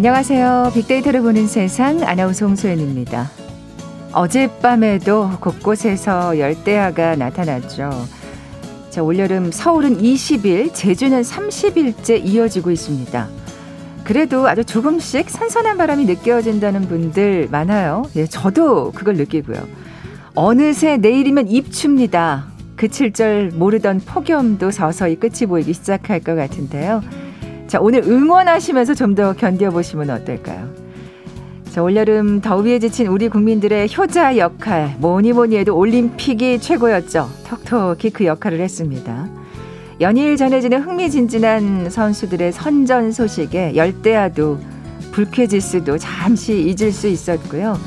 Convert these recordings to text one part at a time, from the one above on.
안녕하세요. 빅데이터를 보는 세상 아나운서 홍소연입니다. 어젯밤에도 곳곳에서 열대야가 나타났죠. 자, 올여름 서울은 20일, 제주는 30일째 이어지고 있습니다. 그래도 아주 조금씩 선선한 바람이 느껴진다는 분들 많아요. 예, 저도 그걸 느끼고요. 어느새 내일이면 입춥니다. 그칠 줄 모르던 폭염도 서서히 끝이 보이기 시작할 것 같은데요. 자, 오늘 응원하시면서 좀 더 견뎌보시면 어떨까요? 자, 올여름 더위에 지친 우리 국민들의 효자 역할, 뭐니 뭐니 해도 올림픽이 최고였죠. 톡톡히 그 역할을 했습니다. 연일 전해지는 흥미진진한 선수들의 선전 소식에 열대야도 불쾌지수도 잠시 잊을 수 있었고요.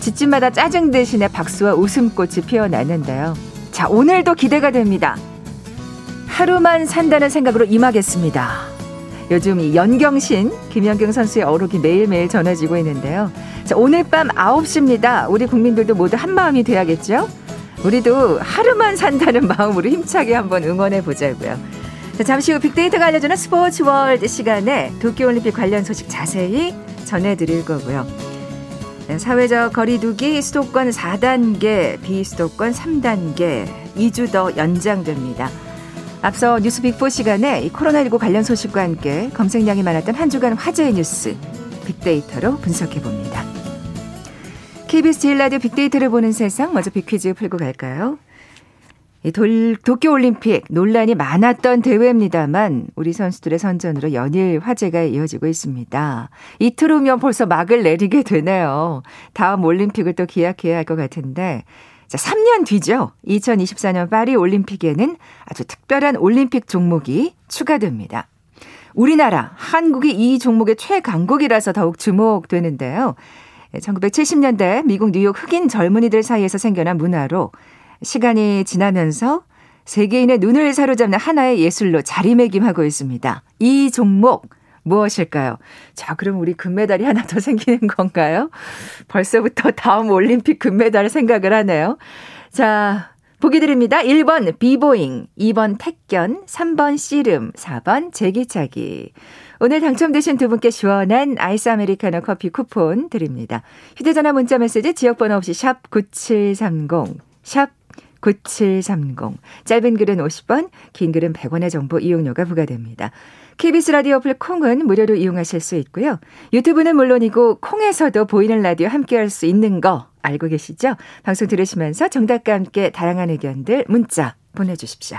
지침마다 짜증 대신에 박수와 웃음꽃이 피어났는데요. 자, 오늘도 기대가 됩니다. 하루만 산다는 생각으로 임하겠습니다. 요즘 이 연경신 김연경 선수의 어록이 매일매일 전해지고 있는데요. 자, 오늘 밤 9시입니다. 우리 국민들도 모두 한 마음이 돼야겠죠? 우리도 하루만 산다는 마음으로 힘차게 한번 응원해 보자고요. 자, 잠시 후 빅데이터가 알려주는 스포츠 월드 시간에 도쿄올림픽 관련 소식 자세히 전해드릴 거고요. 네, 사회적 거리두기 수도권 4단계, 비수도권 3단계 2주 더 연장됩니다. 앞서 뉴스 빅4 시간에 이 코로나19 관련 소식과 함께 검색량이 많았던 한 주간 화제의 뉴스 빅데이터로 분석해 봅니다. KBS 제일 라디오 빅데이터를 보는 세상 먼저 빅퀴즈 풀고 갈까요? 이 돌, 도쿄 올림픽 논란이 많았던 대회입니다만 우리 선수들의 선전으로 연일 화제가 이어지고 있습니다. 이틀 후면 벌써 막을 내리게 되네요. 다음 올림픽을 또 기약해야 할 것 같은데 자, 3년 뒤죠. 2024년 파리 올림픽에는 아주 특별한 올림픽 종목이 추가됩니다. 우리나라, 한국이 이 종목의 최강국이라서 더욱 주목되는데요. 1970년대 미국 뉴욕 흑인 젊은이들 사이에서 생겨난 문화로 시간이 지나면서 세계인의 눈을 사로잡는 하나의 예술로 자리매김하고 있습니다. 이 종목 무엇일까요? 자, 그럼 우리 금메달이 하나 더 생기는 건가요? 벌써부터 다음 올림픽 금메달 생각을 하네요. 자, 보기 드립니다. 1번 비보잉, 2번 택견, 3번 씨름, 4번 제기차기. 오늘 당첨되신 두 분께 시원한 아이스 아메리카노 커피 쿠폰 드립니다. 휴대전화 문자 메시지 지역번호 없이 샵 9730, 샵 9730. 짧은 글은 50원, 긴 글은 100원의 정보 이용료가 부과됩니다. KBS 라디오 어플 콩은 무료로 이용하실 수 있고요. 유튜브는 물론이고 콩에서도 보이는 라디오 함께할 수 있는 거 알고 계시죠? 방송 들으시면서 정답과 함께 다양한 의견들 문자 보내주십시오.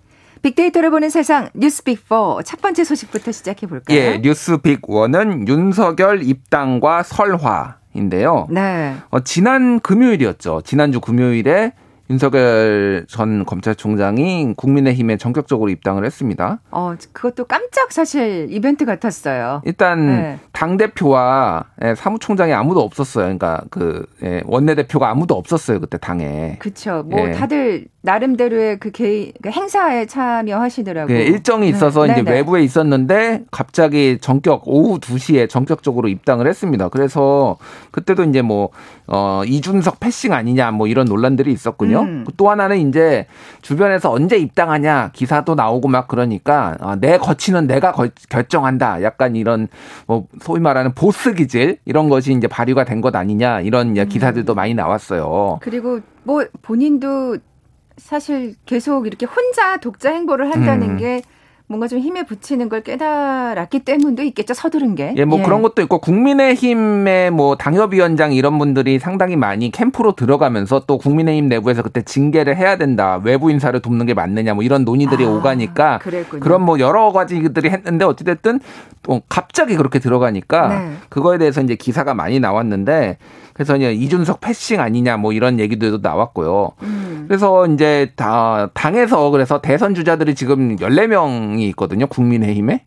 빅데이터를 보는 세상 뉴스 빅4 첫 번째 소식부터 시작해 볼까요? 예, 뉴스 빅1은 윤석열 입당과 설화 인데요. 네. 어, 지난 금요일이었죠. 지난주 금요일에 윤석열 전 검찰총장이 국민의힘에 전격적으로 입당을 했습니다. 어, 그것도 깜짝 사실 이벤트 같았어요. 일단 네. 당 대표와 예, 사무총장이 아무도 없었어요. 그러니까 그 예, 원내 대표가 아무도 없었어요 그때 당에. 그렇죠. 뭐 예. 다들 나름대로의 그 개인 그 행사에 참여하시더라고요. 네, 일정이 있어서 네. 이제 네, 네. 외부에 있었는데 갑자기 전격 오후 2시에 전격적으로 입당을 했습니다. 그래서 그때도 이제 뭐 어, 이준석 패싱 아니냐 뭐 이런 논란들이 있었군요. 음. 또 하나는 이제 주변에서 언제 입당하냐 기사도 나오고 막 그러니까 어, 내 거치는 내가 거, 결정한다. 약간 이런 뭐 소위 말하는 보스 기질 이런 것이 이제 발휘가 된 것 아니냐 이런 음. 기사들도 많이 나왔어요. 그리고 뭐 본인도 사실 계속 이렇게 혼자 독자 행보를 한다는 음. 게 뭔가 좀 힘에 붙이는 걸 깨달았기 때문도 있겠죠. 서두른 게. 예, 뭐 예. 그런 것도 있고 국민의힘의 뭐 당협위원장 이런 분들이 상당히 많이 캠프로 들어가면서 또 국민의힘 내부에서 그때 징계를 해야 된다. 외부 인사를 돕는 게 맞느냐 뭐 이런 논의들이 아, 오가니까 그랬군요. 그런 뭐 여러 가지들이 했는데 어찌됐든 또 갑자기 그렇게 들어가니까 네. 그거에 대해서 이제 기사가 많이 나왔는데 그래서 이제 이준석 패싱 아니냐 뭐 이런 얘기들도 나왔고요. 음. 그래서 이제 다 당에서 그래서 대선 주자들이 지금 14명이 있거든요. 국민의힘에.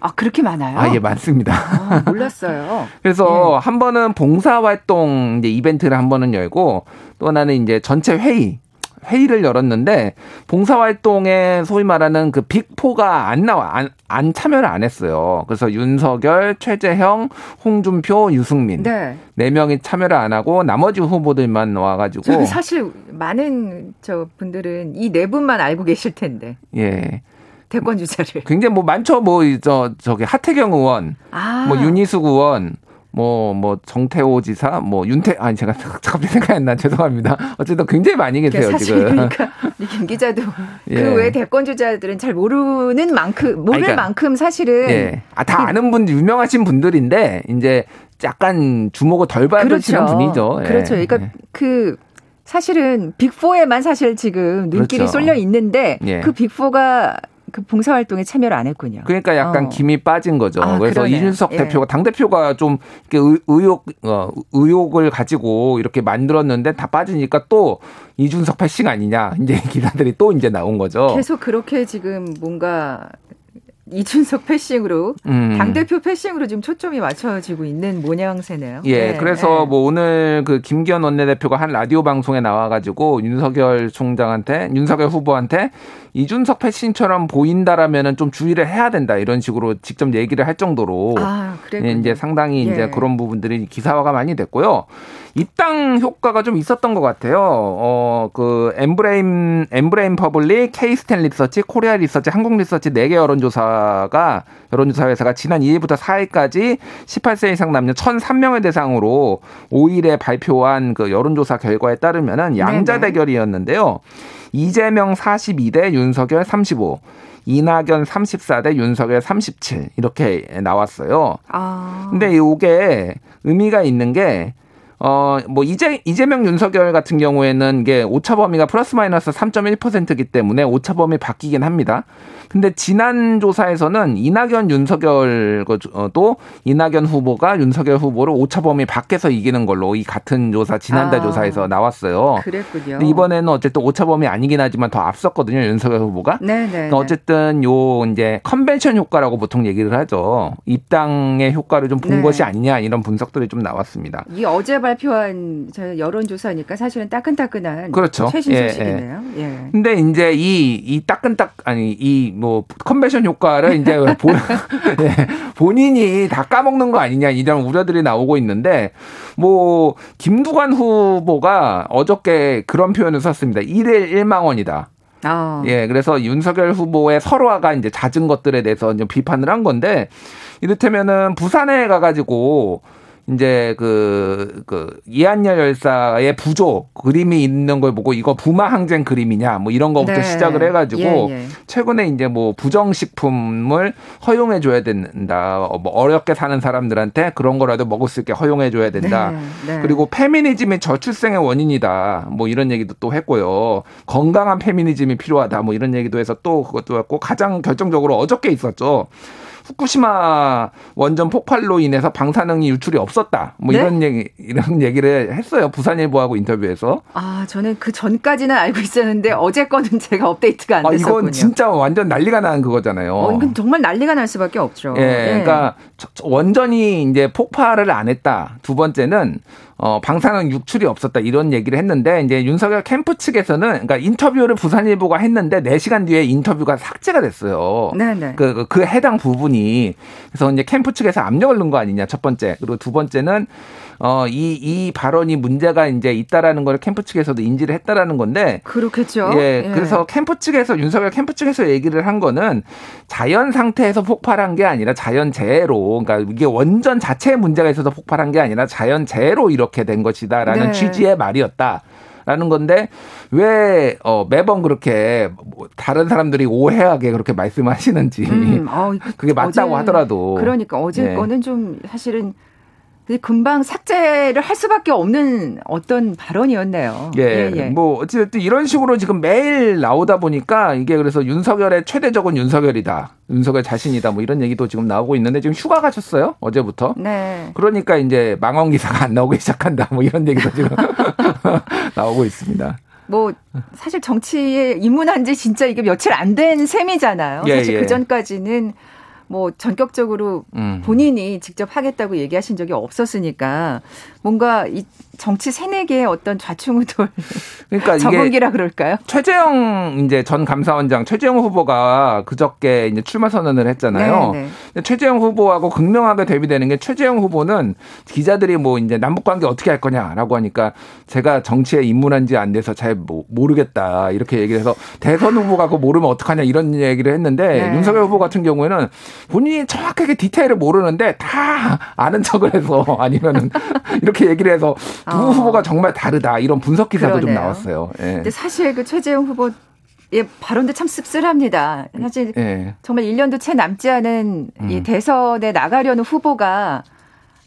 아, 그렇게 많아요? 아, 예, 많습니다. 아, 몰랐어요. 그래서 예. 한 번은 봉사활동 이제 이벤트를 한 번은 열고 또 하나는 이제 전체 회의, 회의를 열었는데 봉사활동에 소위 말하는 그 빅포가 안 나와 안, 안 참여를 안 했어요. 그래서 윤석열, 최재형, 홍준표, 유승민 네. 네 명이 참여를 안 하고 나머지 후보들만 와가지고 사실 많은 저 분들은 이 네 분만 알고 계실 텐데. 예. 대권 주자를. 굉장히 뭐 많죠. 뭐 저 저기 하태경 의원, 아. 뭐 윤희숙 의원, 뭐, 뭐, 정태호 지사, 뭐, 윤태, 아니, 제가 갑자기 생각이 안 나. 죄송합니다. 어쨌든 굉장히 많이 계세요, 지금. 그러니까, 김 기자도 예. 그외 대권주자들은 잘 모르는 만큼, 모를 그러니까, 만큼 사실은. 예. 아, 다그 아는 분, 유명하신 분들인데, 이제 약간 주목을 덜 받으시는 그렇죠. 분이죠. 예. 그렇죠. 그러니까 예. 그, 사실은 빅4에만 사실 지금 눈길이 그렇죠. 쏠려 있는데, 예. 그 빅4가 그 봉사활동에 참여를 안 했군요. 그러니까 약간 어. 김이 빠진 거죠. 아, 그래서 그러네. 이준석 예. 대표가 당 대표가 좀 이렇게 의욕 어, 의욕을 가지고 이렇게 만들었는데 다 빠지니까 또 이준석 패싱 아니냐 이제 기사들이 또 이제 나온 거죠. 계속 그렇게 지금 뭔가 이준석 패싱으로 음. 당 대표 패싱으로 지금 초점이 맞춰지고 있는 모양새네요. 예, 네. 그래서 네. 뭐 오늘 그 김기현 원내대표가 한 라디오 방송에 나와가지고 윤석열 총장한테 윤석열 후보한테 이준석 패싱처럼 보인다라면은 좀 주의를 해야 된다 이런 식으로 직접 얘기를 할 정도로 아, 예, 이제 상당히 예. 이제 그런 부분들이 기사화가 많이 됐고요. 입당 효과가 좀 있었던 것 같아요. 어, 그 엠브레인 엠브레인 퍼블릭, 케이스탯 리서치, 코리아 리서치, 한국 리서치 4개 여론조사가 여론조사 회사가 지난 2일부터 4일까지 18세 이상 남녀 1,003명을 대상으로 5일에 발표한 그 여론조사 결과에 따르면은 양자 대결이었는데요. 이재명 42대 윤석열 35. 이낙연 34대 윤석열 37 이렇게 나왔어요. 아. 근데 이게 의미가 있는 게 어, 뭐, 이재, 이재명 윤석열 같은 경우에는 이게 오차 범위가 플러스 마이너스 3.1%이기 때문에 오차 범위 바뀌긴 합니다. 근데 지난 조사에서는 이낙연 윤석열도 어, 이낙연 후보가 윤석열 후보를 오차 범위 밖에서 이기는 걸로 이 같은 조사 지난달 아, 조사에서 나왔어요. 그랬군요. 이번에는 어쨌든 오차 범위 아니긴 하지만 더 앞섰거든요 윤석열 후보가. 네네. 네, 그러니까 어쨌든 요 이제 컨벤션 효과라고 보통 얘기를 하죠. 입당의 효과를 좀본 네. 것이 아니냐 이런 분석들이 좀 나왔습니다. 이 어제 발표한 여론조사니까 사실은 따끈따끈한 그렇죠. 최신 예, 소식이네요. 예. 예. 근데 이제 이 이 따끈따 아니 이뭐 컨벤션 효과를 이제 본, 네, 본인이 다 까먹는 거 아니냐 이런 우려들이 나오고 있는데 뭐 김두관 후보가 어저께 그런 표현을 썼습니다. 1일 1만 원이다. 아. 예, 그래서 윤석열 후보의 설화가 이제 잦은 것들에 대해서 이제 비판을 한 건데 이를테면은 부산에 가가지고 이제 그, 그, 이한열 열사의 부조 그림이 있는 걸 보고 이거 부마 항쟁 그림이냐 뭐 이런 거부터 네. 시작을 해가지고 예, 예. 최근에 이제 뭐 부정식품을 허용해 줘야 된다. 어, 뭐 어렵게 사는 사람들한테 그런 거라도 먹을 수 있게 허용해 줘야 된다. 네, 네. 그리고 페미니즘이 저출생의 원인이다. 뭐 이런 얘기도 또 했고요. 건강한 페미니즘이 필요하다. 뭐 이런 얘기도 해서 또 그것도 했고 가장 결정적으로 어저께 있었죠. 후쿠시마 원전 폭발로 인해서 방사능이 유출이 없었다. 뭐 네? 이런 얘기 이런 얘기를 했어요. 부산일보하고 인터뷰에서. 아, 저는 그 전까지는 알고 있었는데 어제 거는 제가 업데이트가 안 됐었군요. 아, 이건 진짜 완전 난리가 난 그거잖아요. 어, 이건 정말 난리가 날 수밖에 없죠. 예. 네. 그러니까 원전이 이제 폭발을 안 했다. 두 번째는 어, 방사능 유출이 없었다 이런 얘기를 했는데 이제 윤석열 캠프 측에서는 그러니까 인터뷰를 부산일보가 했는데 4시간 뒤에 인터뷰가 삭제가 됐어요. 네네. 그, 그, 그 해당 부분이 그래서 이제 캠프 측에서 압력을 넣은 거 아니냐 첫 번째 그리고 두 번째는 어, 이, 이 발언이 문제가 이제 있다라는 걸 캠프 측에서도 인지를 했다라는 건데. 그렇겠죠. 예. 예. 그래서 캠프 측에서, 윤석열 캠프 측에서 얘기를 한 거는 자연 상태에서 폭발한 게 아니라 자연 재해로, 그러니까 이게 원전 자체에 문제가 있어서 폭발한 게 아니라 자연 재해로 이렇게 된 것이다라는 네. 취지의 말이었다. 라는 건데 왜 어, 매번 그렇게 뭐 다른 사람들이 오해하게 그렇게 말씀하시는지 음, 어, 그게 맞다고 하더라도 그러니까 어제 네. 거는 좀 사실은 금방 삭제를 할 수밖에 없는 어떤 발언이었네요. 예, 예, 예. 뭐 어쨌든 이런 식으로 지금 매일 나오다 보니까 이게 그래서 윤석열의 최대적은 윤석열이다. 윤석열 자신이다. 뭐 이런 얘기도 지금 나오고 있는데 지금 휴가 가셨어요. 어제부터. 네. 그러니까 이제 망원 기사가 안 나오기 시작한다. 뭐 이런 얘기도 지금 나오고 있습니다. 뭐 사실 정치에 입문한 지 진짜 이게 며칠 안 된 셈이잖아요. 예, 사실 예. 그 전까지는 뭐 전격적으로 음. 본인이 직접 하겠다고 얘기하신 적이 없었으니까 뭔가 이 정치 새내기의 어떤 좌충우돌 그러니까 적응기라 그럴까요? 최재형 이제 전 감사원장 최재형 후보가 그저께 이제 출마 선언을 했잖아요. 네, 네. 최재형 후보하고 극명하게 대비되는 게 최재형 후보는 기자들이 뭐 이제 남북 관계 어떻게 할 거냐라고 하니까 제가 정치에 입문한 지 안 돼서 잘 모르겠다 이렇게 얘기를 해서 대선 후보가 그거 모르면 어떡하냐 이런 얘기를 했는데 네. 윤석열 후보 같은 경우에는 본인이 정확하게 디테일을 모르는데 다 아는 척을 해서 아니면은 이렇게 얘기를 해서 두 어. 후보가 정말 다르다 이런 분석 기사도 그러네요. 좀 나왔어요. 예. 근데 사실 그 최재형 후보 예, 발언도 참 씁쓸합니다. 사실 예. 정말 1년도 채 남지 않은 음. 이 대선에 나가려는 후보가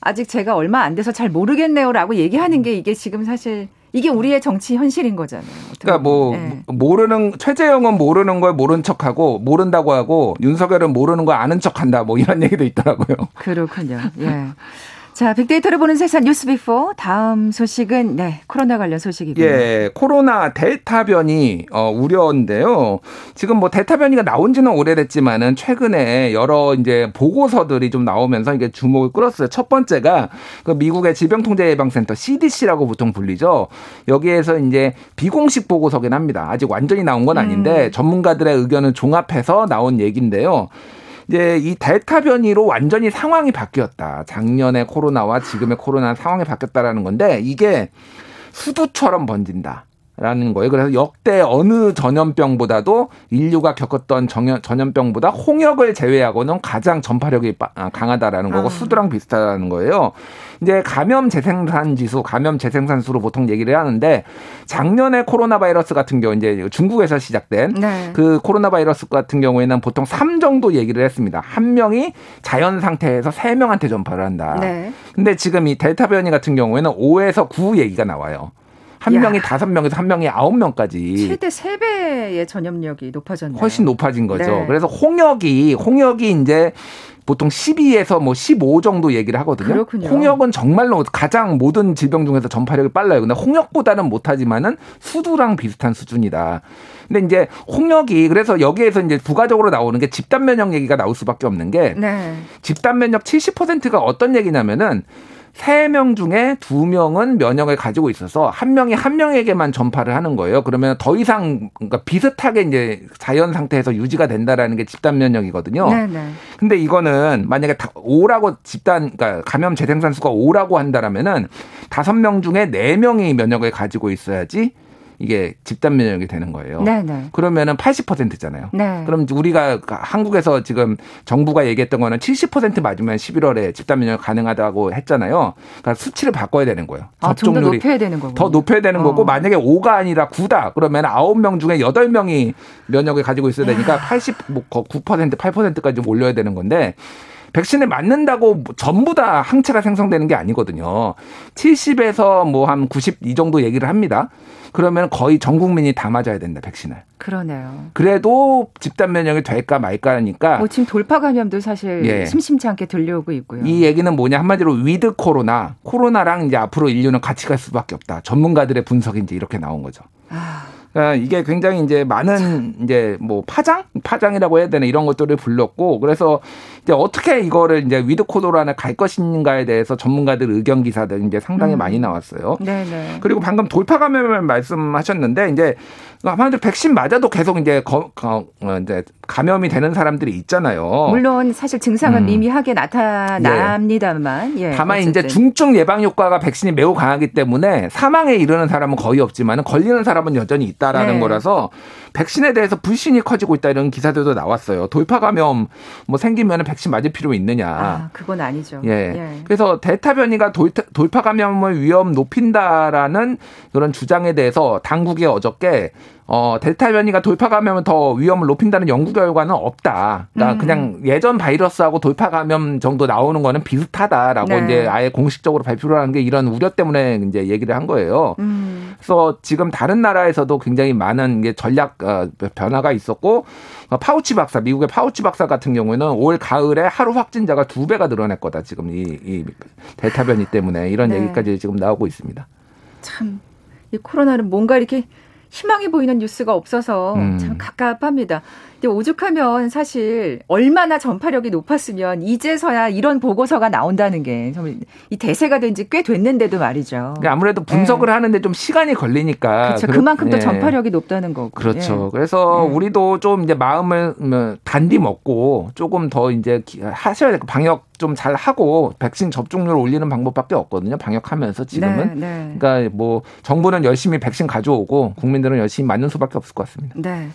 아직 제가 얼마 안 돼서 잘 모르겠네요라고 얘기하는 게 이게 지금 사실 이게 우리의 정치 현실인 거잖아요. 그러니까 뭐 네. 모르는 최재형은 모르는 걸 모른 척하고 모른다고 하고 윤석열은 모르는 걸 아는 척한다. 뭐 이런 얘기도 있더라고요. 그렇군요. 예. 자, 빅데이터를 보는 세상 뉴스 빅4 다음 소식은 네, 코로나 관련 소식이고요. 예, 코로나 델타 변이 어 우려인데요. 지금 뭐 델타 변이가 나온 지는 오래됐지만은 최근에 여러 이제 보고서들이 좀 나오면서 이게 주목을 끌었어요. 첫 번째가 그 미국의 질병 통제 예방 센터 CDC라고 보통 불리죠. 여기에서 이제 비공식 보고서긴 합니다. 아직 완전히 나온 건 아닌데 음. 전문가들의 의견을 종합해서 나온 얘기인데요. 이제 이 델타 변이로 완전히 상황이 바뀌었다. 작년의 코로나와 지금의 코로나 상황이 바뀌었다라는 건데 이게 수두처럼 번진다. 라는 거예요. 그래서 역대 어느 전염병보다도 인류가 겪었던 전염병보다 홍역을 제외하고는 가장 전파력이 아, 강하다라는 거고 아. 수두랑 비슷하다는 거예요. 이제 감염 재생산 지수, 감염 재생산 수로 보통 얘기를 하는데 작년에 코로나 바이러스 같은 경우 이제 중국에서 시작된 네. 그 코로나 바이러스 같은 경우에는 보통 3 정도 얘기를 했습니다. 한 명이 자연 상태에서 3명한테 전파를 한다. 네. 근데 지금 이 델타 변이 같은 경우에는 5에서 9 얘기가 나와요. 한 야. 명이 다섯 명에서 한 명이 아홉 명까지 최대 세 배의 전염력이 높아졌네요. 훨씬 높아진 거죠. 네. 그래서 홍역이 홍역이 이제 보통 12에서 뭐 15 정도 얘기를 하거든요. 그렇군요. 홍역은 정말로 가장 모든 질병 중에서 전파력이 빨라요. 근데 홍역보다는 못하지만은 수두랑 비슷한 수준이다. 근데 이제 홍역이 그래서 여기에서 이제 부가적으로 나오는 게 집단 면역 얘기가 나올 수밖에 없는 게 네. 집단 면역 70%가 어떤 얘기냐면은 세 명 중에 두명은 면역을 가지고 있어서 한 명이 한 명에게만 전파를 하는 거예요. 그러면 더 이상 그러니까 비슷하게 이제 자연 상태에서 유지가 된다라는 게 집단 면역이거든요. 네네. 근데 이거는 만약에 오라고 집단 그러니까 감염 재생산수가 오라고 한다라면은 다섯 명 중에 네 명이 면역을 가지고 있어야지 이게 집단 면역이 되는 거예요. 네네. 네. 그러면은 80%잖아요. 네. 그럼 우리가 한국에서 지금 정부가 얘기했던 거는 70% 맞으면 11월에 집단 면역 가능하다고 했잖아요. 그러니까 수치를 바꿔야 되는 거예요. 아, 접종률이 높여야 되는 거고. 더 높여야 되는 어. 거고 만약에 5가 아니라 9다. 그러면 9명 중에 8명이 면역을 가지고 있어야 되니까 89% 8%까지 올려야 되는 건데 백신을 맞는다고 전부 다 항체가 생성되는 게 아니거든요. 70에서 뭐 한 90 이 정도 얘기를 합니다. 그러면 거의 전 국민이 다 맞아야 된다 백신을. 그러네요. 그래도 집단 면역이 될까 말까 하니까. 뭐 지금 돌파 감염도 사실 예. 심심치 않게 들려오고 있고요. 이 얘기는 뭐냐 한마디로 위드 코로나, 코로나랑 이제 앞으로 인류는 같이 갈 수밖에 없다. 전문가들의 분석이 이제 이렇게 나온 거죠. 아. 그러니까 이게 굉장히 이제 많은 이제 뭐 파장, 파장이라고 해야 되나 이런 것들을 불렀고 그래서 이제 어떻게 이거를 이제 위드 코로나를 갈 것인가에 대해서 전문가들 의견 기사들 이제 상당히 음. 많이 나왔어요. 네네. 그리고 방금 돌파 감염을 말씀하셨는데 이제 아마도 백신 맞아도 계속 이제 거, 거, 어, 이제 감염이 되는 사람들이 있잖아요. 물론 사실 증상은 음. 미미하게 나타납니다만. 예. 예, 다만 어쨌든. 이제 중증 예방 효과가 백신이 매우 강하기 때문에 사망에 이르는 사람은 거의 없지만 걸리는 사람은 여전히 있다라는 네. 거라서 백신에 대해서 불신이 커지고 있다 이런 기사들도 나왔어요. 돌파 감염 뭐 생기면 백신 백신 맞을 필요 있느냐. 아, 그건 아니죠. 예. 예. 그래서 델타 변이가 돌파, 돌파 감염의 위험 높인다라는 그런 주장에 대해서 당국이 어저께 어, 델타 변이가 돌파 감염은 더 위험을 높인다는 연구 결과는 없다. 그러니까 음. 그냥 예전 바이러스하고 돌파 감염 정도 나오는 거는 비슷하다라고 네. 이제 아예 공식적으로 발표를 하는 게 이런 우려 때문에 이제 얘기를 한 거예요. 음. 그래서 지금 다른 나라에서도 굉장히 많은 게 전략 어, 변화가 있었고 어, 파우치 박사, 미국의 파우치 박사 같은 경우에는 올 가을에 하루 확진자가 두 배가 늘어날 거다. 지금 이, 이 델타 변이 때문에 이런 네. 얘기까지 지금 나오고 있습니다. 참, 이 코로나는 뭔가 이렇게 희망이 보이는 뉴스가 없어서 음. 참 갑갑합니다. 근데 오죽하면 사실 얼마나 전파력이 높았으면 이제서야 이런 보고서가 나온다는 게 정말 이 대세가 된 지 꽤 됐는데도 말이죠. 그러니까 아무래도 분석을 네. 하는데 좀 시간이 걸리니까. 그렇죠. 그만큼 또 예. 전파력이 높다는 거고. 그렇죠. 예. 그래서 예. 우리도 좀 이제 마음을 뭐 단디 먹고 조금 더 이제 하셔야 될 방역 좀잘 하고 백신 접종률을 올리는 방법밖에 없거든요. 방역하면서 지금은. 네, 네. 그러니까 뭐 정부는 열심히 백신 가져오고 국민들은 열심히 맞는 수밖에 없을 것 같습니다. 네.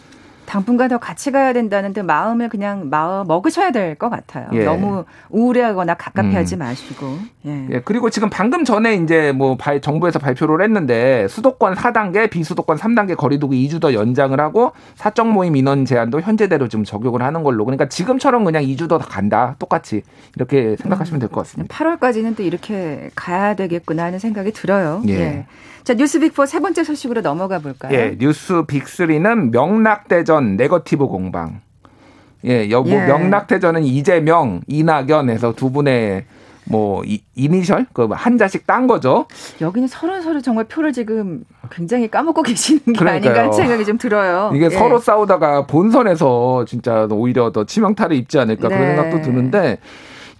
당분간 더 같이 가야 된다는 데 마음을 그냥 마음 먹으셔야 될 것 같아요. 예. 너무 우울해하거나 갑갑해하지 음. 마시고. 예. 예. 그리고 지금 방금 전에 이제 뭐 정부에서 발표를 했는데 수도권 4단계, 비수도권 3단계 거리두기 2주 더 연장을 하고 사적 모임 인원 제한도 현재대로 좀 적용을 하는 걸로. 그러니까 지금처럼 그냥 2주 더 간다. 똑같이 이렇게 생각하시면 될 것 같습니다. 8월까지는 또 이렇게 가야 되겠구나 하는 생각이 들어요. 예. 예. 자, 뉴스 빅4 세 번째 소식으로 넘어가 볼까요? 예, 뉴스 빅3는 명락대전 네거티브 공방. 예, 여부 예. 명락대전은 이재명, 이낙연에서 두 분의 뭐 이, 이니셜 그 한자씩 딴 거죠. 여기는 서로 서로 정말 표를 지금 굉장히 까먹고 계시는 게 그러니까요. 아닌가 하는 생각이 좀 들어요. 이게 예. 서로 싸우다가 본선에서 진짜 오히려 더 치명타를 입지 않을까 네. 그런 생각도 드는데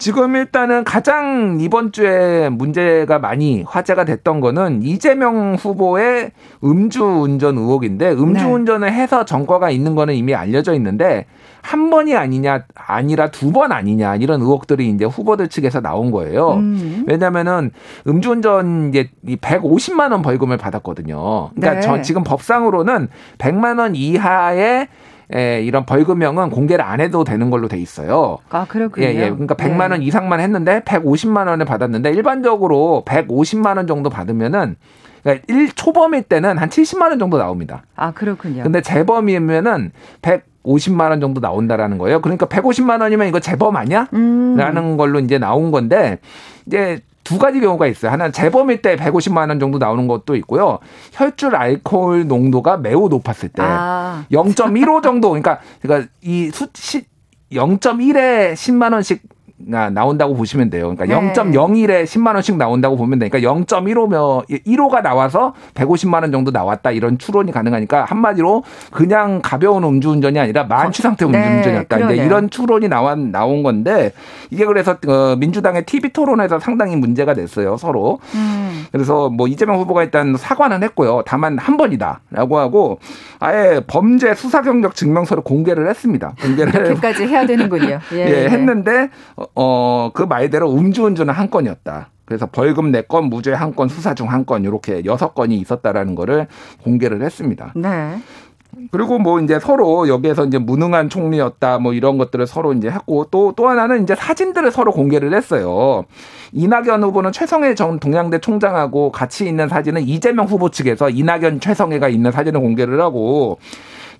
지금 일단은 가장 이번 주에 문제가 많이 화제가 됐던 거는 이재명 후보의 음주운전 의혹인데 음주운전을 네. 해서 전과가 있는 거는 이미 알려져 있는데 한 번이 아니냐 아니라 두 번 아니냐 이런 의혹들이 이제 후보들 측에서 나온 거예요. 음. 왜냐면은 음주운전 이제 150만 원 벌금을 받았거든요. 그러니까 네. 저 지금 법상으로는 100만 원 이하의 예, 이런 벌금형은 공개를 안 해도 되는 걸로 돼 있어요. 아, 그렇군요. 예, 예. 그러니까 100만 원 네. 이상만 했는데 150만 원을 받았는데 일반적으로 150만 원 정도 받으면은 그러니까 1 초범일 때는 한 70만 원 정도 나옵니다. 아, 그렇군요. 근데 재범이면은 100 50만 원 정도 나온다라는 거예요. 그러니까 150만 원이면 이거 재범 아니야? 음. 라는 걸로 이제 나온 건데 이제 두 가지 경우가 있어요. 하나는 재범일 때 150만 원 정도 나오는 것도 있고요. 혈중 알코올 농도가 매우 높았을 때 아. 0.15 정도 그러니까 그러니까 이 수치 0.1에 10만 원씩 나온다고 보시면 돼요. 그러니까 네. 0.01에 10만 원씩 나온다고 보면 되니까 0.15면 1호가 나와서 150만 원 정도 나왔다 이런 추론이 가능하니까 한마디로 그냥 가벼운 음주운전이 아니라 만취 상태 네, 음주운전이었다. 네, 이제 이런 추론이 나와 나온 건데 이게 그래서 어, 민주당의 TV 토론에서 상당히 문제가 됐어요 서로. 음. 그래서 뭐 이재명 후보가 일단 사과는 했고요. 다만 한 번이다라고 하고 아예 범죄 수사 경력 증명서를 공개를 했습니다. 공개를 이렇게까지 해야 되는군요. 예, 예 했는데 어, 그 말대로 음주운전은 한 건이었다. 그래서 벌금 네 건, 무죄 한 건, 수사 중 한 건, 이렇게 여섯 건이 있었다라는 거를 공개를 했습니다. 네. 그리고 뭐 이제 서로 여기에서 이제 무능한 총리였다 뭐 이런 것들을 서로 이제 했고 또또 하나는 이제 사진들을 서로 공개를 했어요. 이낙연 후보는 최성해 전 동양대 총장하고 같이 있는 사진은 이재명 후보 측에서 이낙연 최성해가 있는 사진을 공개를 하고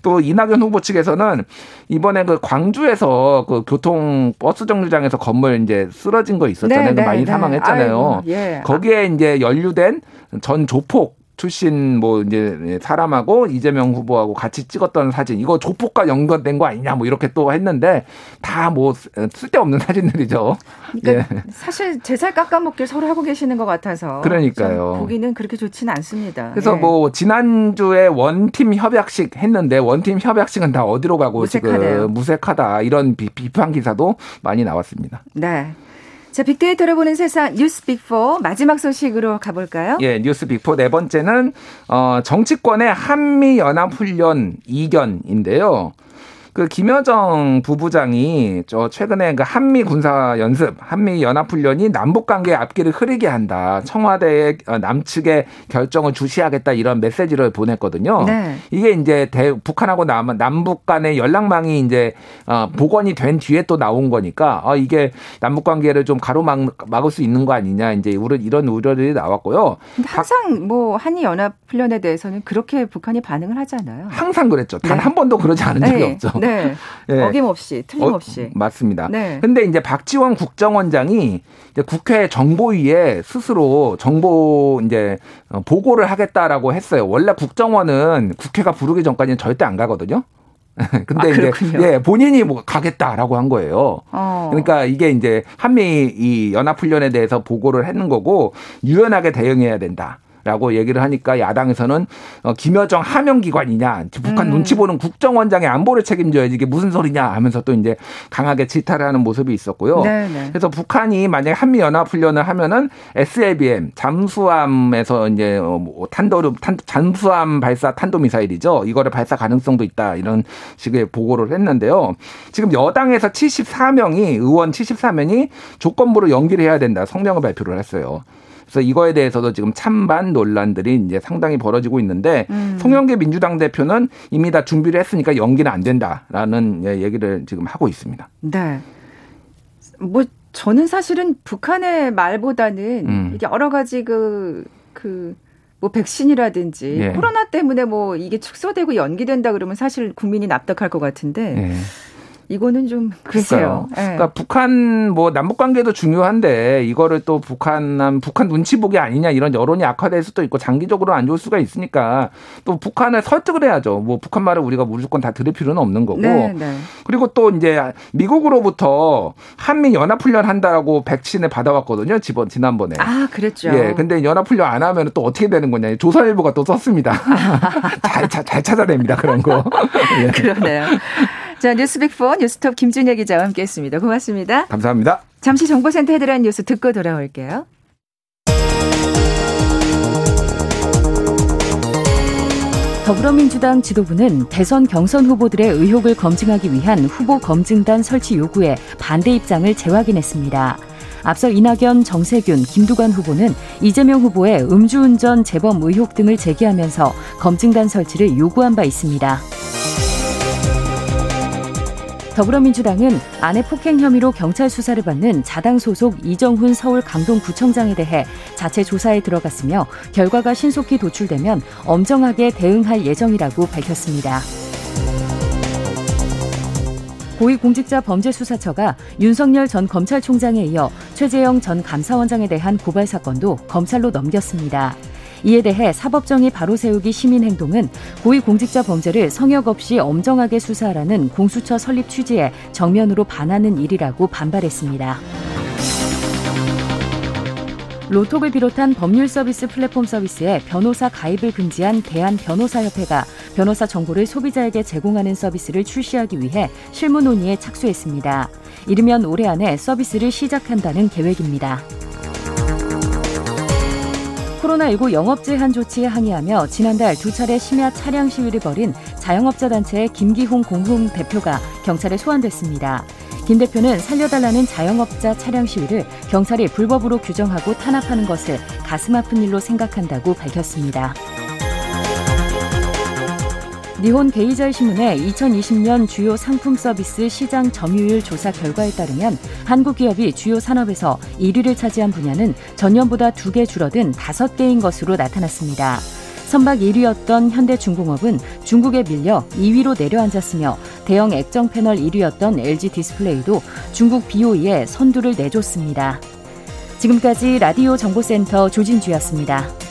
또 이낙연 후보 측에서는 이번에 그 광주에서 그 교통 버스 정류장에서 건물 이제 쓰러진 거 있었잖아요. 네, 그 많이 네, 사망했잖아요. 아이고, 예. 거기에 이제 연루된 전 조폭 출신 뭐 이제 사람하고 이재명 후보하고 같이 찍었던 사진 이거 조폭과 연관된 거 아니냐 뭐 이렇게 또 했는데 다 뭐 쓸데없는 사진들이죠. 그러니까 예. 사실 제살 깎아먹기를 서로 하고 계시는 것 같아서 그러니까요. 보기는 그렇게 좋지는 않습니다. 그래서 예. 뭐 지난주에 원팀 협약식 했는데 원팀 협약식은 다 어디로 가고 무색하네요. 지금 무색하다 이런 비판 기사도 많이 나왔습니다. 네. 자, 빅데이터를 보는 세상 뉴스 빅4 마지막 소식으로 가볼까요? 예, 뉴스 빅4 네 번째는 어, 정치권의 한미 연합 훈련 이견인데요. 그 김여정 부부장이 저 최근에 그 한미 군사 연습, 한미 연합 훈련이 남북 관계 앞길을 흐리게 한다. 청와대의 어, 남측의 결정을 주시하겠다 이런 메시지를 보냈거든요. 네. 이게 이제 대, 북한하고 남, 남북 간의 연락망이 이제 어, 복원이 된 뒤에 또 나온 거니까 어, 이게 남북 관계를 좀 가로막 막을 수 있는 거 아니냐 이제 이런 우려들이 나왔고요. 근데 항상 뭐 한미 연합 훈련에 대해서는 그렇게 북한이 반응을 하잖아요. 항상 그랬죠. 단한 네. 번도 그러지 않은 적이 네. 없죠. 네. 네. 어김없이 틀림없이. 어, 맞습니다. 네. 근데 이제 박지원 국정원장이 이제 국회 정보위에 스스로 정보 이제 어, 보고를 하겠다라고 했어요. 원래 국정원은 국회가 부르기 전까지는 절대 안 가거든요. 근데 아, 이제 예, 본인이 뭐 가겠다라고 한 거예요. 어. 그러니까 이게 이제 한미 이 연합 훈련에 대해서 보고를 했는 거고 유연하게 대응해야 된다. 라고 얘기를 하니까 야당에서는 어, 김여정 하명기관이냐 북한 음. 눈치 보는 국정원장의 안보를 책임져야지 이게 무슨 소리냐 하면서 또 이제 강하게 질타를 하는 모습이 있었고요. 네네. 네. 그래서 북한이 만약에 한미연합훈련을 하면은 SLBM 잠수함에서 이제 어, 뭐 탄도를 탄, 잠수함 발사 탄도미사일이죠. 이거를 발사 가능성도 있다 이런 식의 보고를 했는데요. 지금 여당에서 74명이 의원 74명이 조건부로 연기를 해야 된다 성명을 발표를 했어요. 그래서 이거에 대해서도 지금 찬반 논란들이 이제 상당히 벌어지고 있는데 음. 송영계 민주당 대표는 이미 다 준비를 했으니까 연기는 안 된다라는 예, 얘기를 지금 하고 있습니다. 네. 뭐 저는 사실은 북한의 말보다는 음. 여러 가지 그, 그, 뭐 백신이라든지 예. 코로나 때문에 뭐 이게 축소되고 연기된다 그러면 사실 국민이 납득할 것 같은데 예. 이거는 좀 그래요. 네. 그러니까 북한 뭐 남북 관계도 중요한데 이거를 또 북한 북한 눈치 보기 아니냐 이런 여론이 악화될 수도 있고 장기적으로 안 좋을 수가 있으니까 또 북한을 설득을 해야죠. 뭐 북한 말을 우리가 무조건 다 들을 필요는 없는 거고. 네, 네. 그리고 또 이제 미국으로부터 한미 연합 훈련 한다라고 백신을 받아왔거든요. 지번 지난번에. 아 그랬죠. 예. 근데 연합 훈련 안 하면 또 어떻게 되는 거냐. 조선일보가 또 썼습니다. 잘, 잘, 잘 찾아냅니다 그런 거. 예. 그러네요. 자, 뉴스빅4 뉴스톱 김준혜 기자와 함께했습니다. 고맙습니다. 감사합니다. 잠시 정보센터 헤드라인 뉴스 듣고 돌아올게요. 더불어민주당 지도부는 대선 경선 후보들의 의혹을 검증하기 위한 후보 검증단 설치 요구에 반대 입장을 재확인했습니다. 앞서 이낙연, 정세균, 김두관 후보는 이재명 후보의 음주운전 재범 의혹 등을 제기하면서 검증단 설치를 요구한 바 있습니다. 더불어민주당은 아내 폭행 혐의로 경찰 수사를 받는 자당 소속 이정훈 서울 강동구청장에 대해 자체 조사에 들어갔으며 결과가 신속히 도출되면 엄정하게 대응할 예정이라고 밝혔습니다. 고위공직자 범죄수사처가 윤석열 전 검찰총장에 이어 최재형 전 감사원장에 대한 고발 사건도 검찰로 넘겼습니다. 이에 대해 사법정의 바로 세우기 시민행동은 고위공직자 범죄를 성역 없이 엄정하게 수사하라는 공수처 설립 취지에 정면으로 반하는 일이라고 반발했습니다. 로톡을 비롯한 법률 서비스 플랫폼 서비스에 변호사 가입을 금지한 대한변호사협회가 변호사 정보를 소비자에게 제공하는 서비스를 출시하기 위해 실무 논의에 착수했습니다. 이르면 올해 안에 서비스를 시작한다는 계획입니다. 코로나19 영업 제한 조치에 항의하며 지난달 두 차례 심야 차량 시위를 벌인 자영업자 단체의 김기홍 공흥 대표가 경찰에 소환됐습니다. 김 대표는 살려달라는 자영업자 차량 시위를 경찰이 불법으로 규정하고 탄압하는 것을 가슴 아픈 일로 생각한다고 밝혔습니다. 니혼 게이저의 신문의 2020년 주요 상품 서비스 시장 점유율 조사 결과에 따르면 한국 기업이 주요 산업에서 1위를 차지한 분야는 전년보다 2개 줄어든 5개인 것으로 나타났습니다. 선박 1위였던 현대중공업은 중국에 밀려 2위로 내려앉았으며 대형 액정 패널 1위였던 LG 디스플레이도 중국 BOE에 선두를 내줬습니다. 지금까지 라디오 정보센터 조진주였습니다.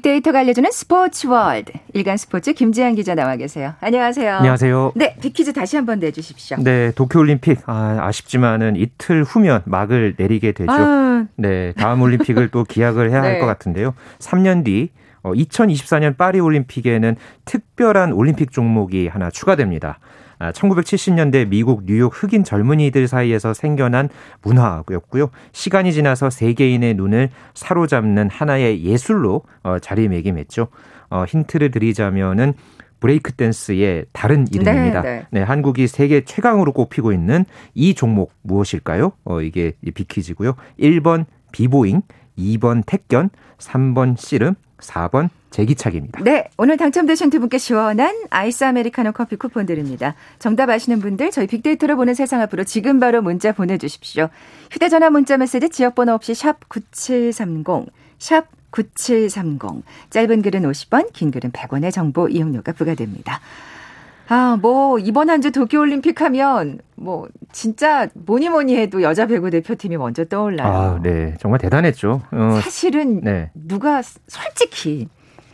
빅데이터가 알려주는 스포츠 월드. 일간 스포츠 김지한 기자 나와 계세요. 안녕하세요. 안녕하세요. 네, 빅퀴즈 다시 한번 내주십시오. 네, 도쿄올림픽. 아, 아쉽지만은 이틀 후면 막을 내리게 되죠. 아... 네, 다음 올림픽을 또 기약을 해야 네. 할것 같은데요. 3년 뒤, 어, 2024년 파리 올림픽에는 특별한 올림픽 종목이 하나 추가됩니다. 1970년대 아, 미국 뉴욕 흑인 젊은이들 사이에서 생겨난 문화였고요. 시간이 지나서 세계인의 눈을 사로잡는 하나의 예술로 어, 자리매김했죠. 어, 힌트를 드리자면은 브레이크 댄스의 다른 이름입니다. 네, 네. 네, 한국이 세계 최강으로 꼽히고 있는 이 종목 무엇일까요? 어, 이게 빅퀴즈고요. 1번 비보잉, 2번 택견, 3번 씨름, 4번 제기차기입니다. 네, 오늘 당첨되신 두 분께 시원한 아이스 아메리카노 커피 쿠폰 드립니다. 정답 아시는 분들 저희 빅데이터로 보는 세상 앞으로 지금 바로 문자 보내주십시오. 휴대전화 문자 메시지 지역번호 없이 샵 9730, 샵 9730. 짧은 글은 50원, 긴 글은 100원의 정보 이용료가 부과됩니다. 아, 뭐, 이번 한 주 도쿄올림픽 하면, 뭐, 진짜 뭐니 뭐니 해도 여자 배구 대표팀이 먼저 떠올라요. 아, 네. 정말 대단했죠. 어, 사실은, 네. 누가 솔직히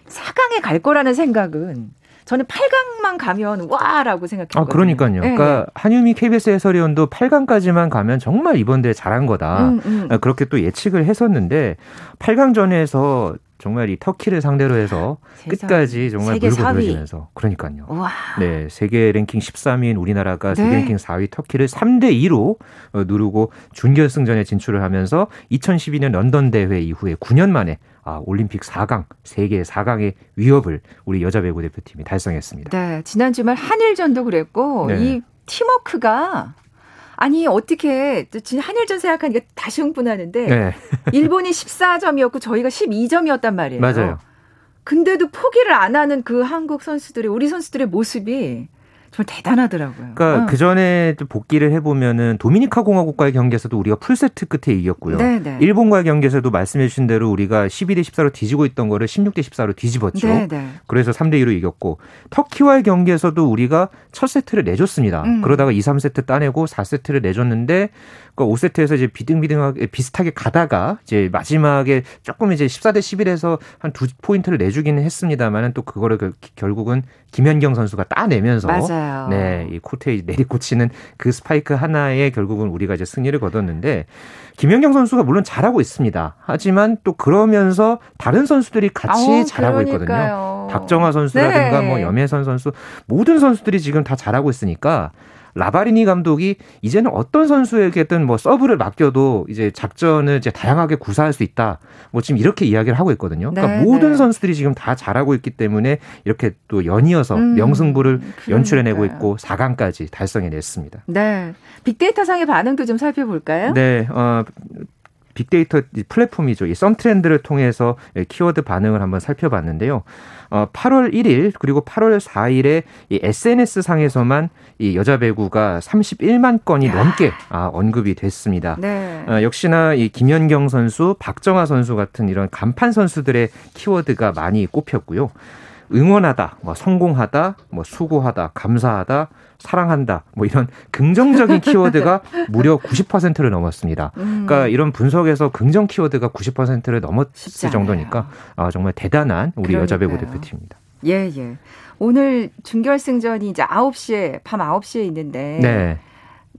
4강에 갈 거라는 생각은 저는 8강만 가면 와라고 생각했거든요. 아, 그러니까요. 네. 그러니까 한유미 KBS 해설위원도 8강까지만 가면 정말 이번 대회 잘한 거다. 음, 음. 아, 그렇게 또 예측을 했었는데 8강전에서 정말 이 터키를 상대로 해서 끝까지 정말 물고 늘어지면서 그러니까요. 우와. 네, 세계 랭킹 13위인 우리나라가 네. 세계 랭킹 4위 터키를 3대 2로 어, 누르고 준결승전에 진출을 하면서 2012년 런던 대회 이후에 9년 만에 아, 올림픽 4강, 세계 4강의 위협을 우리 여자 배구 대표팀이 달성했습니다. 네, 지난 주말 한일전도 그랬고 네. 이 팀워크가 아니 어떻게 한일전 생각하니까 다시 흥분하는데 네. 일본이 14점이었고 저희가 12점이었단 말이에요. 맞아요. 근데도 포기를 안 하는 그 한국 선수들의 우리 선수들의 모습이 정말 대단하더라고요. 그러니까 어. 그 전에 복귀를 해보면은 도미니카 공화국과의 경기에서도 우리가 풀세트 끝에 이겼고요. 네네. 네. 일본과의 경기에서도 말씀해주신 대로 우리가 12대 14로 뒤지고 있던 거를 16대 14로 뒤집었죠. 네네. 네. 그래서 3대 2로 이겼고 터키와의 경기에서도 우리가 첫 세트를 내줬습니다. 음. 그러다가 2, 3세트 따내고 4세트를 내줬는데 그러니까 5세트에서 이제 비등비등하게 비슷하게 가다가 이제 마지막에 조금 이제 14대 11에서 한 두 포인트를 내주기는 했습니다만은 또 그거를 결국은 김연경 선수가 따내면서 맞아요. 네, 이 코트에 내리꽂히는 그 스파이크 하나에 결국은 우리가 이제 승리를 거뒀는데 김연경 선수가 물론 잘하고 있습니다. 하지만 또 그러면서 다른 선수들이 같이 아우, 잘하고 그러니까요. 있거든요. 박정화 선수라든가 네. 뭐 염혜선 선수 모든 선수들이 지금 다 잘하고 있으니까 라바리니 감독이 이제는 어떤 선수에게든 뭐 서브를 맡겨도 이제 작전을 이제 다양하게 구사할 수 있다. 뭐 지금 이렇게 이야기를 하고 있거든요. 그러니까 네, 모든 네. 선수들이 지금 다 잘하고 있기 때문에 이렇게 또 연이어서 음, 명승부를 그러니까요. 연출해내고 있고 4강까지 달성해냈습니다. 네. 빅데이터 상의 반응도 좀 살펴볼까요? 네. 어, 빅데이터 플랫폼이죠. 이 썬트렌드를 통해서 키워드 반응을 한번 살펴봤는데요. 어, 8월 1일 그리고 8월 4일에 이 SNS 상에서만 이 여자 배구가 31만 건이 야. 넘게 아, 언급이 됐습니다. 네. 어, 역시나 이 김연경 선수, 박정아 선수 같은 이런 간판 선수들의 키워드가 많이 꼽혔고요. 응원하다, 뭐 성공하다, 뭐 수고하다, 감사하다, 사랑한다, 뭐 이런 긍정적인 키워드가 무려 90%를 넘었습니다. 음. 그러니까 이런 분석에서 긍정 키워드가 90%를 넘었을 정도니까 아, 정말 대단한 우리 그러니까요. 여자 배구 대표팀입니다. 예, 예. 오늘 준결승전이 이제 9시에 밤 9시에 있는데 네.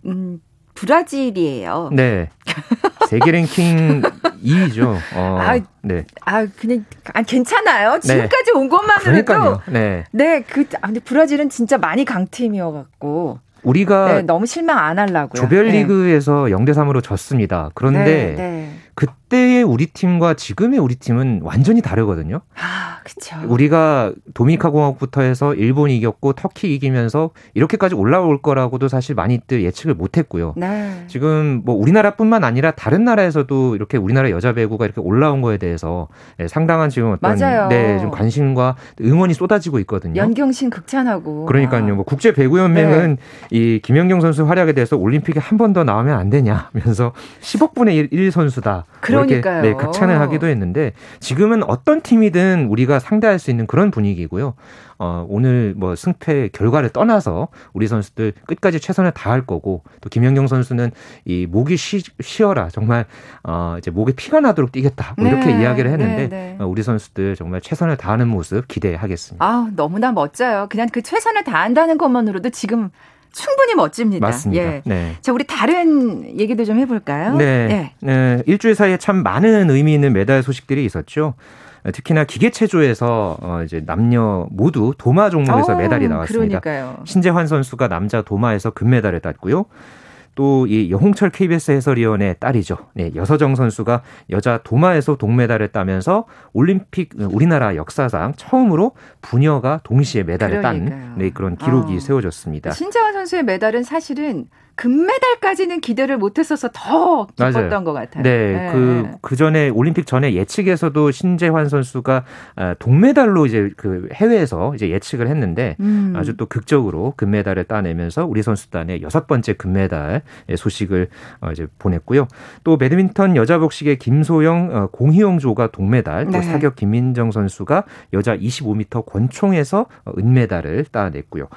음, 브라질이에요. 네. 세계 랭킹 2위죠. 어, 아, 네. 아, 그냥, 아, 괜찮아요. 네. 지금까지 네. 온 것만으로도. 네. 네, 그, 아, 근데 브라질은 진짜 많이 강팀이어 갖고. 우리가 네, 너무 실망 안 하려고요. 조별리그에서 네. 0대 3으로 졌습니다. 그런데 네, 네. 그때의 우리 팀과 지금의 우리 팀은 완전히 다르거든요. 아, 그렇죠. 우리가 도미니카 공화국부터 해서 일본이 이겼고 터키 이기면서 이렇게까지 올라올 거라고도 사실 많이들 예측을 못 했고요. 네. 지금 뭐 우리나라뿐만 아니라 다른 나라에서도 이렇게 우리나라 여자 배구가 이렇게 올라온 거에 대해서 예, 상당한 지금 어떤 맞아요. 네, 좀 관심과 응원이 쏟아지고 있거든요. 연경신 극찬하고. 그러니까요. 뭐 국제 배구 연맹은 네. 이 김연경 선수 활약에 대해서 올림픽에 한 번 더 나오면 안 되냐면서 10억 분의 1 선수다. 뭐 그러니까요. 네, 극찬을 하기도 했는데 지금은 어떤 팀이든 우리가 상대할 수 있는 그런 분위기고요. 어, 오늘 뭐 승패 결과를 떠나서 우리 선수들 끝까지 최선을 다할 거고 또 김연경 선수는 이 목이 쉬, 쉬어라 정말 어, 이제 목에 피가 나도록 뛰겠다 뭐 이렇게 네, 이야기를 했는데 네, 네. 어, 우리 선수들 정말 최선을 다하는 모습 기대하겠습니다. 아 너무나 멋져요. 그냥 그 최선을 다한다는 것만으로도 지금 충분히 멋집니다. 맞습니다. 예. 네. 자, 우리 다른 얘기도 좀 해볼까요? 네. 예. 네. 일주일 사이에 참 많은 의미 있는 메달 소식들이 있었죠. 특히나 기계 체조에서 어 이제 남녀 모두 도마 종목에서 오, 어, 메달이 나왔습니다. 그러니까요. 신재환 선수가 남자 도마에서 금메달을 땄고요. 또이 여홍철 KBS 해설위원의 딸이죠. 네, 여서정 선수가 여자 도마에서 동메달을 따면서 올림픽 우리나라 역사상 처음으로 부녀가 동시에 메달을 그러니까요. 딴 네, 그런 기록이 어. 세워졌습니다. 신재환 선수의 메달은 사실은 금메달까지는 기대를 못했어서 더 기뻤던 맞아요. 것 같아요. 네, 네. 그, 그 전에 올림픽 전에 예측에서도 신재환 선수가 아, 동메달로 이제 그 해외에서 이제 예측을 했는데 음. 아주 또 극적으로 금메달을 따내면서 우리 선수단의 여섯 번째 금메달 소식을 어, 이제 보냈고요. 또 배드민턴 여자 복식의 김소영, 어, 공희영 조가 동메달, 또 네. 사격 김민정 선수가 여자 25m 권총에서 어, 은메달을 따냈고요.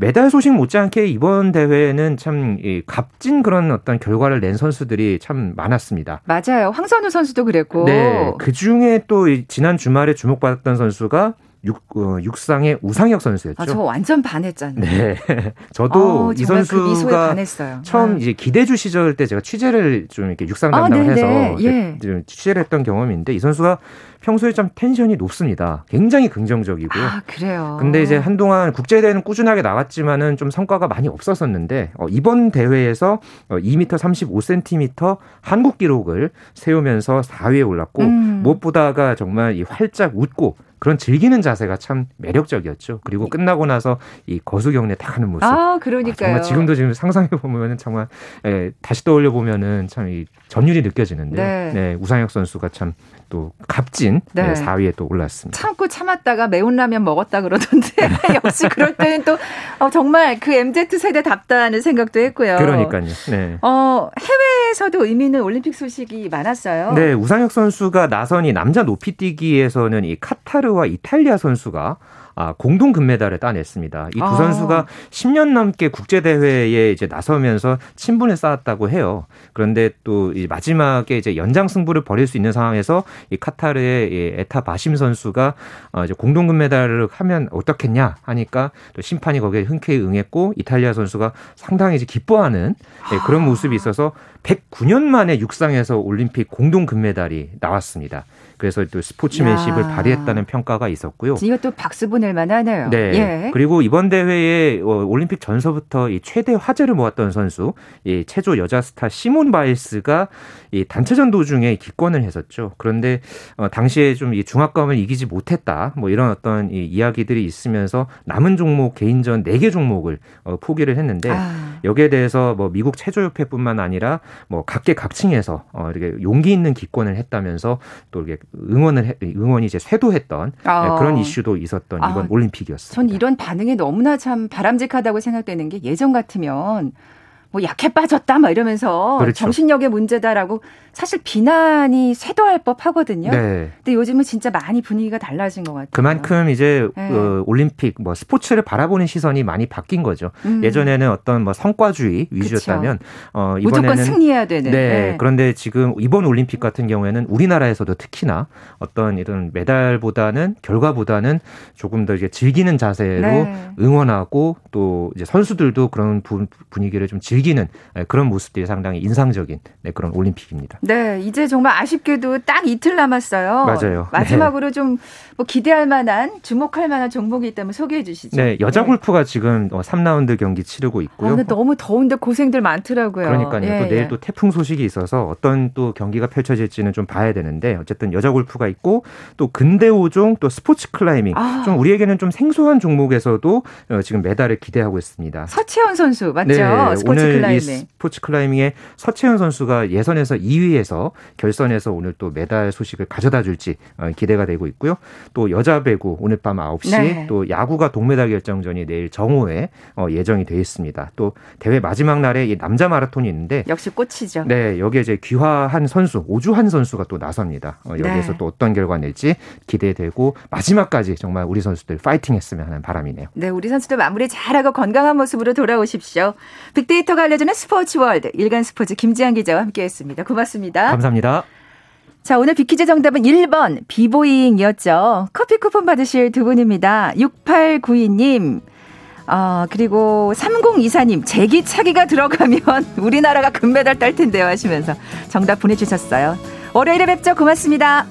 메달 소식 못지않게 이번 대회는 참 값진 그런 어떤 결과를 낸 선수들이 참 많았습니다. 맞아요. 황선우 선수도 그랬고. 네. 그 중에 또 지난 주말에 주목받았던 선수가 육, 어, 육상의 우상혁 선수였죠. 아, 저 완전 반했잖아요. 네. 저도 어, 이그 선수가 그 처음 네. 이제 기대주 시절 때 제가 취재를 좀 이렇게 육상 아, 담당을 아, 해서 예. 취재를 했던 경험인데 이 선수가 평소에 좀 텐션이 높습니다. 굉장히 긍정적이고요. 아, 그래요. 근데 이제 한동안 국제 대회는 꾸준하게 나왔지만은 좀 성과가 많이 없었었는데 어, 이번 대회에서 어, 2m 35cm 한국 기록을 세우면서 4위에 올랐고 음. 무엇보다가 정말 이 활짝 웃고 그런 즐기는 자세가 참 매력적이었죠. 그리고 끝나고 나서 이 거수 경례 딱 하는 모습. 아, 그러니까요. 아, 정말 지금도 지금 상상해 보면은 정말 예, 다시 떠올려 보면은 참 이 전율이 느껴지는데 네. 네, 우상혁 선수가 참 또 값진 네. 4위에 또 올랐습니다. 참고 참았다가 매운 라면 먹었다 그러던데 역시 그럴 때는 또 어, 정말 그 MZ 세대답다는 생각도 했고요. 그러니까요. 네. 어, 해외에서도 의미 있는 올림픽 소식이 많았어요. 네, 우상혁 선수가 나선이 남자 높이뛰기에서는 이 카타르와 이탈리아 선수가 아, 공동 금메달을 따냈습니다. 이두 아. 선수가 10년 넘게 국제 대회에 이제 나서면서 친분을 쌓았다고 해요. 그런데 또 마지막에 이제 연장 승부를 벌일 수 있는 상황에서 이 카타르의 이 에타 바심 선수가 어 이제 공동 금메달을 하면 어떻겠냐 하니까 또 심판이 거기에 흔쾌히 응했고 이탈리아 선수가 상당히 이제 기뻐하는 네, 그런 모습이 있어서 109년 만에 육상에서 올림픽 공동 금메달이 나왔습니다. 그래서 또 스포츠맨십을 야. 발휘했다는 평가가 있었고요. 이것도 박수 보낼 만하네요. 네. 예. 그리고 이번 대회에 어, 올림픽 전서부터 이 최대 화제를 모았던 선수, 이 체조 여자 스타 시몬 바일스가 이 단체전 도중에 기권을 했었죠. 그런데 어, 당시에 좀 이 중압감을 이기지 못했다. 뭐 이런 어떤 이 이야기들이 있으면서 남은 종목 개인전 4개 종목을 어, 포기를 했는데 아. 여기에 대해서 뭐 미국 체조협회뿐만 아니라 뭐 각계 각층에서 어, 이렇게 용기 있는 기권을 했다면서 또 이렇게 응원을 해, 응원이 이제 쇄도했던 아. 그런 이슈도 있었던 이번 아. 올림픽이었습니다. 전 이런 반응이 너무나 참 바람직하다고 생각되는 게 예전 같으면 뭐 약해 빠졌다 막 이러면서 그렇죠. 정신력의 문제다라고 사실 비난이 쇄도할 법하거든요. 네. 근데 요즘은 진짜 많이 분위기가 달라진 것 같아요. 그만큼 이제 네. 어, 올림픽 뭐 스포츠를 바라보는 시선이 많이 바뀐 거죠. 음. 예전에는 어떤 뭐 성과주의 위주였다면 어, 이번에는 무조건 승리해야 되는. 네. 네. 그런데 지금 이번 올림픽 같은 경우에는 우리나라에서도 특히나 어떤 이런 메달보다는 결과보다는 조금 더 이제 즐기는 자세로 네. 응원하고 또 이제 선수들도 그런 분위기를 좀 즐 기는 그런 모습들이 상당히 인상적인 네, 그런 올림픽입니다. 네, 이제 정말 아쉽게도 딱 이틀 남았어요. 맞아요. 마지막으로 네. 좀뭐 기대할 만한 주목할 만한 종목이 있다면 소개해 주시죠. 네, 여자 네. 골프가 지금 3라운드 어, 경기 치르고 있고요. 아, 너무 더운데 고생들 많더라고요. 그러니까요. 예, 또 내일 예. 또 태풍 소식이 있어서 어떤 또 경기가 펼쳐질지는 좀 봐야 되는데 어쨌든 여자 골프가 있고 또 근대 오종 또 스포츠 클라이밍 아. 좀 우리에게는 좀 생소한 종목에서도 어, 지금 메달을 기대하고 있습니다. 서채현 선수 맞죠? 네, 스포츠 오늘 이 스포츠 클라이밍의 서채현 선수가 예선에서 2위에서 결선에서 오늘 또 메달 소식을 가져다 줄지 어, 기대가 되고 있고요. 또 여자 배구 오늘 밤 9시 네. 또 야구가 동메달 결정전이 내일 정오에 어, 예정이 되어 있습니다. 또 대회 마지막 날에 이 남자 마라톤이 있는데 역시 꽃이죠. 네, 여기에 이제 귀화한 선수 오주한 선수가 또 나섭니다. 어, 여기에서 네. 또 어떤 결과 낼지 기대되고 마지막까지 정말 우리 선수들 파이팅했으면 하는 바람이네요. 네, 우리 선수들 마무리 잘하고 건강한 모습으로 돌아오십시오. 빅데이터 가 알려주는 스포츠 월드 일간 스포츠 김지한 기자와 함께했습니다. 고맙습니다. 감사합니다. 자, 오늘 비키즈 정답은 1번 비보잉이었죠. 커피 쿠폰 받으실 두 분입니다. 6892님. 어, 그리고 3024님, 제기차기가 들어가면 우리나라가 금메달 딸 텐데요 하시면서 정답 보내주셨어요. 월요일에 뵙죠. 고맙습니다.